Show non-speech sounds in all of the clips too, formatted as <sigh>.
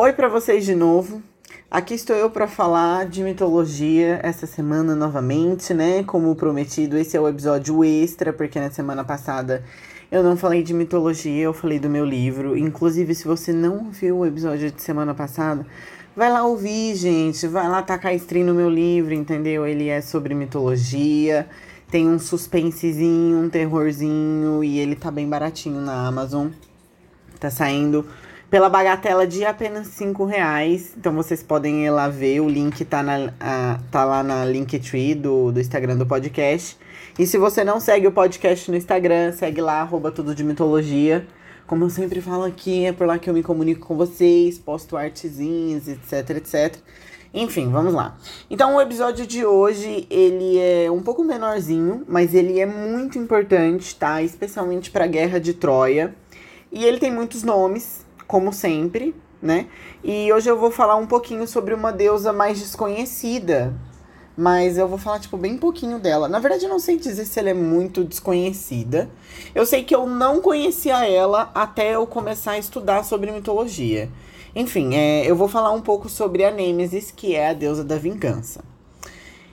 Oi para vocês de novo. Aqui estou eu para falar de mitologia essa semana novamente, né? Como prometido, esse é o episódio extra, porque na semana passada eu não falei de mitologia, eu falei do meu livro. Inclusive, se você não viu o episódio de semana passada, vai lá ouvir, gente. Vai lá tacar stream no meu livro, entendeu? Ele é sobre mitologia, tem um suspensezinho, um terrorzinho e ele tá bem baratinho na Amazon. Tá saindo pela bagatela de apenas 5 reais. Então vocês podem ir lá ver. O link tá, na, a, tá lá na Linktree do, do Instagram do podcast. E se você não segue o podcast no Instagram, segue lá, arroba tudo de mitologia. Como eu sempre falo aqui, é por lá que eu me comunico com vocês, posto artezinhas, etc, etc. Enfim, vamos lá. Então, o episódio de hoje, ele é um pouco menorzinho, mas ele é muito importante, tá? Especialmente para a Guerra de Troia. E ele tem muitos nomes, como sempre, né? E hoje eu vou falar um pouquinho sobre uma deusa mais desconhecida. Mas eu vou falar, tipo, bem pouquinho dela. Na verdade, eu não sei dizer se ela é muito desconhecida. Eu sei que eu não conhecia ela até eu começar a estudar sobre mitologia. Enfim, é, eu vou falar um pouco sobre a Nêmesis, que é a deusa da vingança.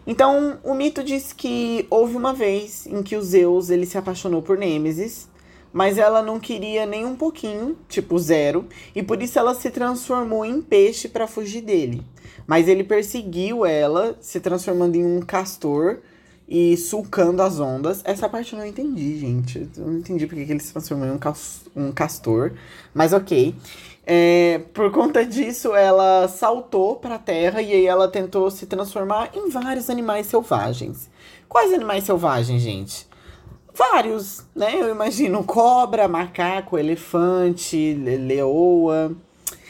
Então, o mito diz que houve uma vez em que o Zeus ele se apaixonou por Nêmesis mas ela não queria nem um pouquinho, tipo zero, e por isso ela se transformou em peixe para fugir dele. Mas ele perseguiu ela, se transformando em um castor e sulcando as ondas. Essa parte eu não entendi, gente. Eu não entendi porque que ele se transformou em um, um castor, mas ok. É, por conta disso, ela saltou para a terra e aí ela tentou se transformar em vários animais selvagens. Quais animais selvagens, gente? Vários, né? Eu imagino cobra, macaco, elefante, leoa.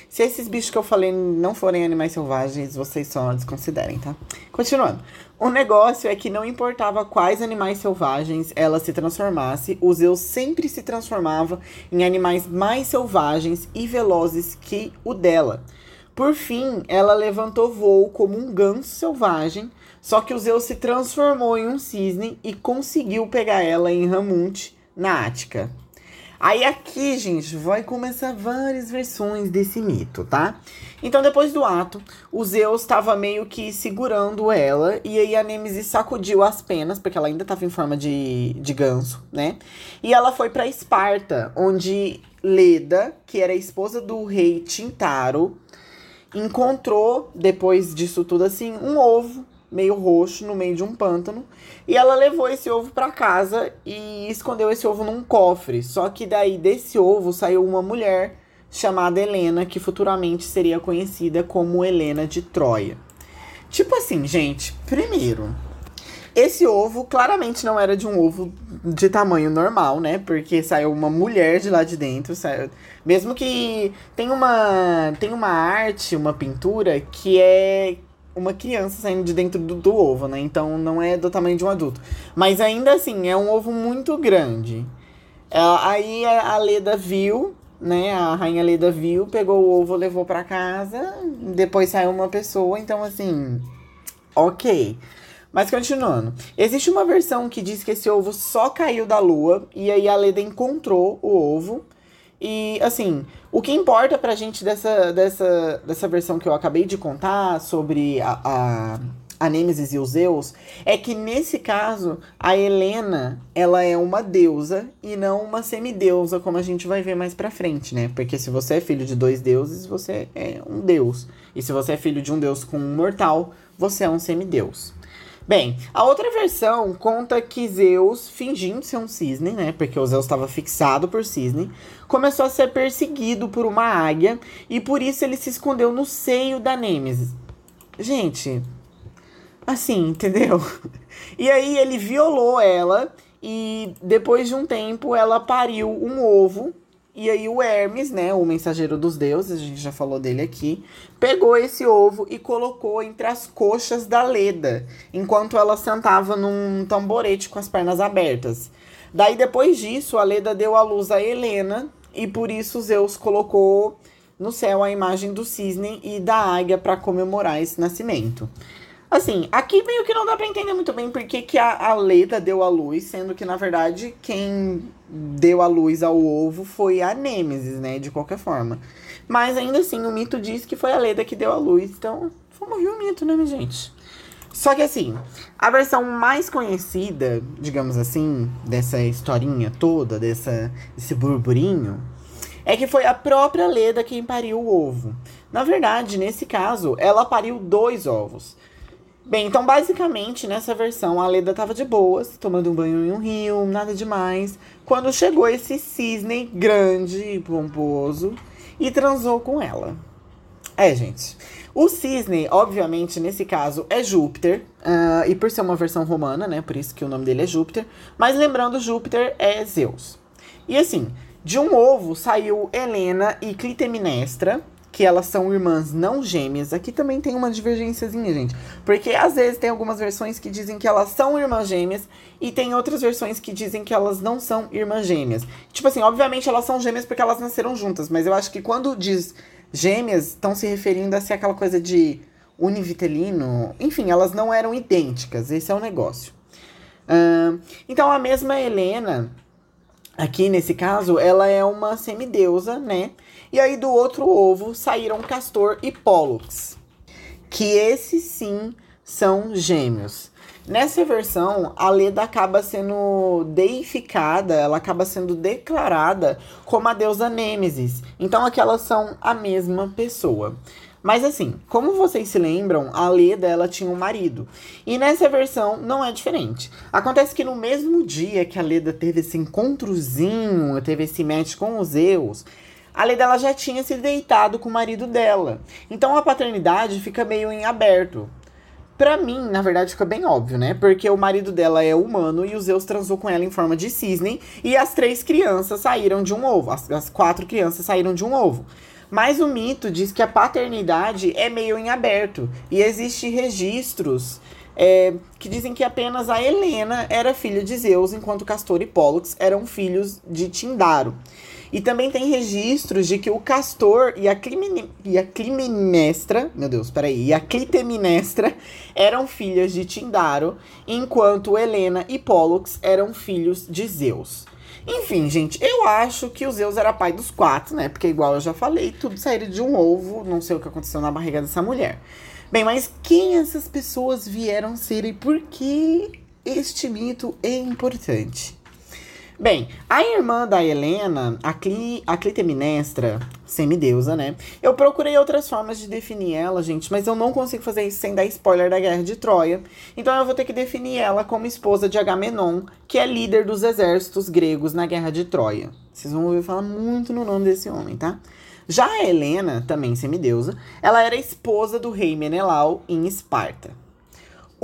Se esses bichos que eu falei não forem animais selvagens, vocês só desconsiderem, tá? Continuando. O negócio é que não importava quais animais selvagens ela se transformasse, o Zeus sempre se transformava em animais mais selvagens e velozes que o dela. Por fim, ela levantou voo como um ganso selvagem, só que o Zeus se transformou em um cisne e conseguiu pegar ela em Ramunte, na Ática. Aí aqui, gente, vai começar várias versões desse mito, tá? Então, depois do ato, o Zeus estava meio que segurando ela, e aí a Nemesis sacudiu as penas, porque ela ainda estava em forma de, de ganso, né? E ela foi para Esparta, onde Leda, que era a esposa do rei Tintaro, encontrou, depois disso tudo assim, um ovo meio roxo no meio de um pântano. E ela levou esse ovo para casa e escondeu esse ovo num cofre. Só que daí desse ovo saiu uma mulher chamada Helena, que futuramente seria conhecida como Helena de Troia. Tipo assim, gente, primeiro, esse ovo claramente não era de um ovo de tamanho normal, né? Porque saiu uma mulher de lá de dentro. Saiu... Mesmo que tem uma, tem uma arte, uma pintura que é uma criança saindo de dentro do, do ovo, né? Então não é do tamanho de um adulto. Mas ainda assim, é um ovo muito grande. É, aí a Leda viu, né? A rainha Leda viu, pegou o ovo, levou para casa. Depois saiu uma pessoa. Então, assim, ok. Mas continuando. Existe uma versão que diz que esse ovo só caiu da lua e aí a Leda encontrou o ovo. E assim, o que importa pra gente dessa, dessa, dessa versão que eu acabei de contar sobre a, a, a Nêmesis e os Zeus é que nesse caso a Helena ela é uma deusa e não uma semideusa, como a gente vai ver mais pra frente, né? Porque se você é filho de dois deuses, você é um deus. E se você é filho de um deus com um mortal, você é um semideus. Bem, a outra versão conta que Zeus, fingindo ser um cisne, né? Porque o Zeus estava fixado por cisne, começou a ser perseguido por uma águia e por isso ele se escondeu no seio da Nêmesis. Gente, assim, entendeu? <laughs> E aí ele violou ela e depois de um tempo ela pariu um ovo e aí o Hermes, né, o mensageiro dos deuses, a gente já falou dele aqui, pegou esse ovo e colocou entre as coxas da Leda, enquanto ela sentava num tamborete com as pernas abertas. Daí depois disso, a Leda deu à luz a Helena e por isso Zeus colocou no céu a imagem do cisne e da águia para comemorar esse nascimento. Assim, aqui meio que não dá pra entender muito bem porque que a, a Leda deu a luz, sendo que, na verdade, quem deu a luz ao ovo foi a Nêmesis, né? De qualquer forma. Mas ainda assim, o mito diz que foi a Leda que deu a luz. Então, vamos ouvir o mito, né, minha gente? Só que assim, a versão mais conhecida, digamos assim, dessa historinha toda, dessa, desse burburinho, é que foi a própria Leda quem pariu o ovo. Na verdade, nesse caso, ela pariu dois ovos. Bem, então basicamente nessa versão a Leda tava de boas, tomando um banho em um rio, nada demais. Quando chegou esse cisne grande e pomposo e transou com ela. É, gente. O cisne, obviamente, nesse caso, é Júpiter. Uh, e por ser uma versão romana, né? Por isso que o nome dele é Júpiter. Mas lembrando, Júpiter é Zeus. E assim, de um ovo saiu Helena e Clitemnestra, que elas são irmãs não gêmeas. Aqui também tem uma divergênciazinha, gente. Porque às vezes tem algumas versões que dizem que elas são irmãs gêmeas e tem outras versões que dizem que elas não são irmãs gêmeas. Tipo assim, obviamente elas são gêmeas porque elas nasceram juntas, mas eu acho que quando diz gêmeas, estão se referindo a ser aquela coisa de univitelino. Enfim, elas não eram idênticas, esse é o negócio. Uh, então a mesma Helena, aqui nesse caso, ela é uma semideusa, né? E aí do outro ovo saíram Castor e Pollux, que esses sim são gêmeos. Nessa versão, a Leda acaba sendo deificada, ela acaba sendo declarada como a deusa Nêmesis. Então aqui elas são a mesma pessoa. Mas assim, como vocês se lembram, a Leda ela tinha um marido. E nessa versão não é diferente. Acontece que no mesmo dia que a Leda teve esse encontrozinho, teve esse match com os Zeus, a lei dela já tinha se deitado com o marido dela. Então a paternidade fica meio em aberto. Pra mim, na verdade, fica bem óbvio, né? Porque o marido dela é humano e o Zeus transou com ela em forma de cisne. E as três crianças saíram de um ovo. As, as quatro crianças saíram de um ovo. Mas o mito diz que a paternidade é meio em aberto. E existem registros é, que dizem que apenas a Helena era filha de Zeus, enquanto Castor e Pollux eram filhos de Tindaro. E também tem registros de que o Castor e a, Climine, e a Climenestra, meu Deus, peraí, e a Clitemnestra eram filhas de Tindaro, enquanto Helena e Pollux eram filhos de Zeus. Enfim, gente, eu acho que o Zeus era pai dos quatro, né? Porque, igual eu já falei, tudo saiu de um ovo, não sei o que aconteceu na barriga dessa mulher. Bem, mas quem essas pessoas vieram ser e por que este mito é importante? Bem, a irmã da Helena, a, Cli, a Clitemnestra, semideusa, né? Eu procurei outras formas de definir ela, gente, mas eu não consigo fazer isso sem dar spoiler da Guerra de Troia. Então eu vou ter que definir ela como esposa de Agamenon, que é líder dos exércitos gregos na Guerra de Troia. Vocês vão ouvir falar muito no nome desse homem, tá? Já a Helena, também semideusa, ela era esposa do rei Menelau em Esparta.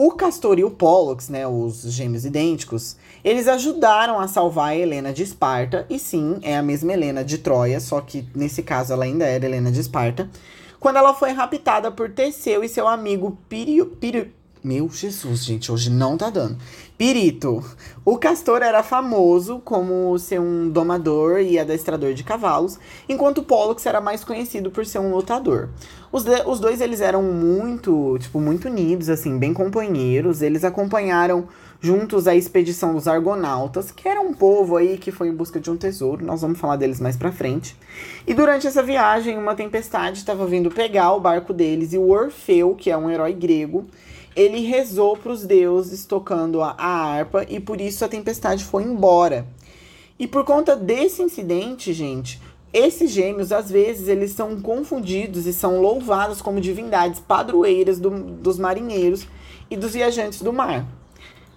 O Castor e o Pollux, né, os gêmeos idênticos, eles ajudaram a salvar a Helena de Esparta, e sim, é a mesma Helena de Troia, só que nesse caso ela ainda era Helena de Esparta, quando ela foi raptada por Teseu e seu amigo Pirio, Pirio, meu Jesus, gente, hoje não tá dando. Pirito. O Castor era famoso como ser um domador e adestrador de cavalos, enquanto Pollux era mais conhecido por ser um lutador. Os, os dois, eles eram muito, tipo, muito unidos, assim, bem companheiros. Eles acompanharam juntos a expedição dos Argonautas, que era um povo aí que foi em busca de um tesouro. Nós vamos falar deles mais pra frente. E durante essa viagem, uma tempestade estava vindo pegar o barco deles e o Orfeu, que é um herói grego, ele rezou para os deuses tocando a, a harpa e por isso a tempestade foi embora. E por conta desse incidente, gente, esses gêmeos, às vezes, eles são confundidos e são louvados como divindades padroeiras do, dos marinheiros e dos viajantes do mar.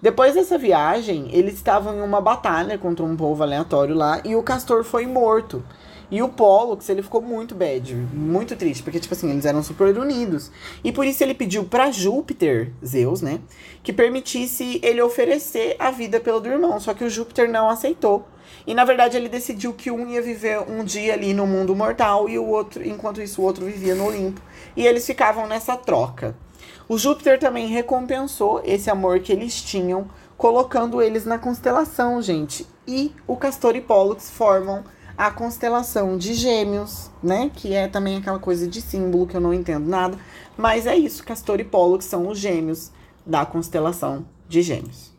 Depois dessa viagem, eles estavam em uma batalha contra um povo aleatório lá e o castor foi morto. E o Pollux, ele ficou muito bad, muito triste, porque, tipo assim, eles eram super unidos. E por isso ele pediu para Júpiter, Zeus, né, que permitisse ele oferecer a vida pelo do irmão. Só que o Júpiter não aceitou. E na verdade ele decidiu que um ia viver um dia ali no mundo mortal e o outro, enquanto isso, o outro vivia no Olimpo. E eles ficavam nessa troca. O Júpiter também recompensou esse amor que eles tinham, colocando eles na constelação, gente. E o Castor e Pollux formam a constelação de Gêmeos, né? Que é também aquela coisa de símbolo que eu não entendo nada. Mas é isso, Castor e Pollux são os gêmeos da constelação de Gêmeos.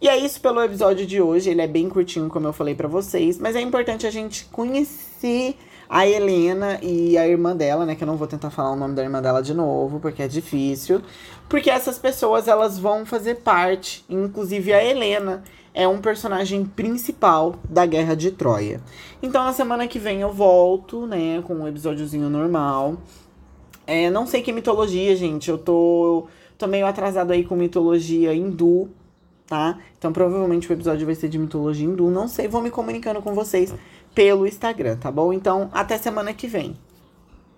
E é isso pelo episódio de hoje. Ele é bem curtinho, como eu falei para vocês, mas é importante a gente conhecer a Helena e a irmã dela, né? Que eu não vou tentar falar o nome da irmã dela de novo, porque é difícil. Porque essas pessoas, elas vão fazer parte, inclusive a Helena é um personagem principal da Guerra de Troia. Então, na semana que vem eu volto, né, com um episódiozinho normal. É, não sei que mitologia, gente. Eu tô, tô meio atrasado aí com mitologia hindu, tá? Então, provavelmente o episódio vai ser de mitologia hindu. Não sei, vou me comunicando com vocês pelo Instagram, tá bom? Então, até semana que vem.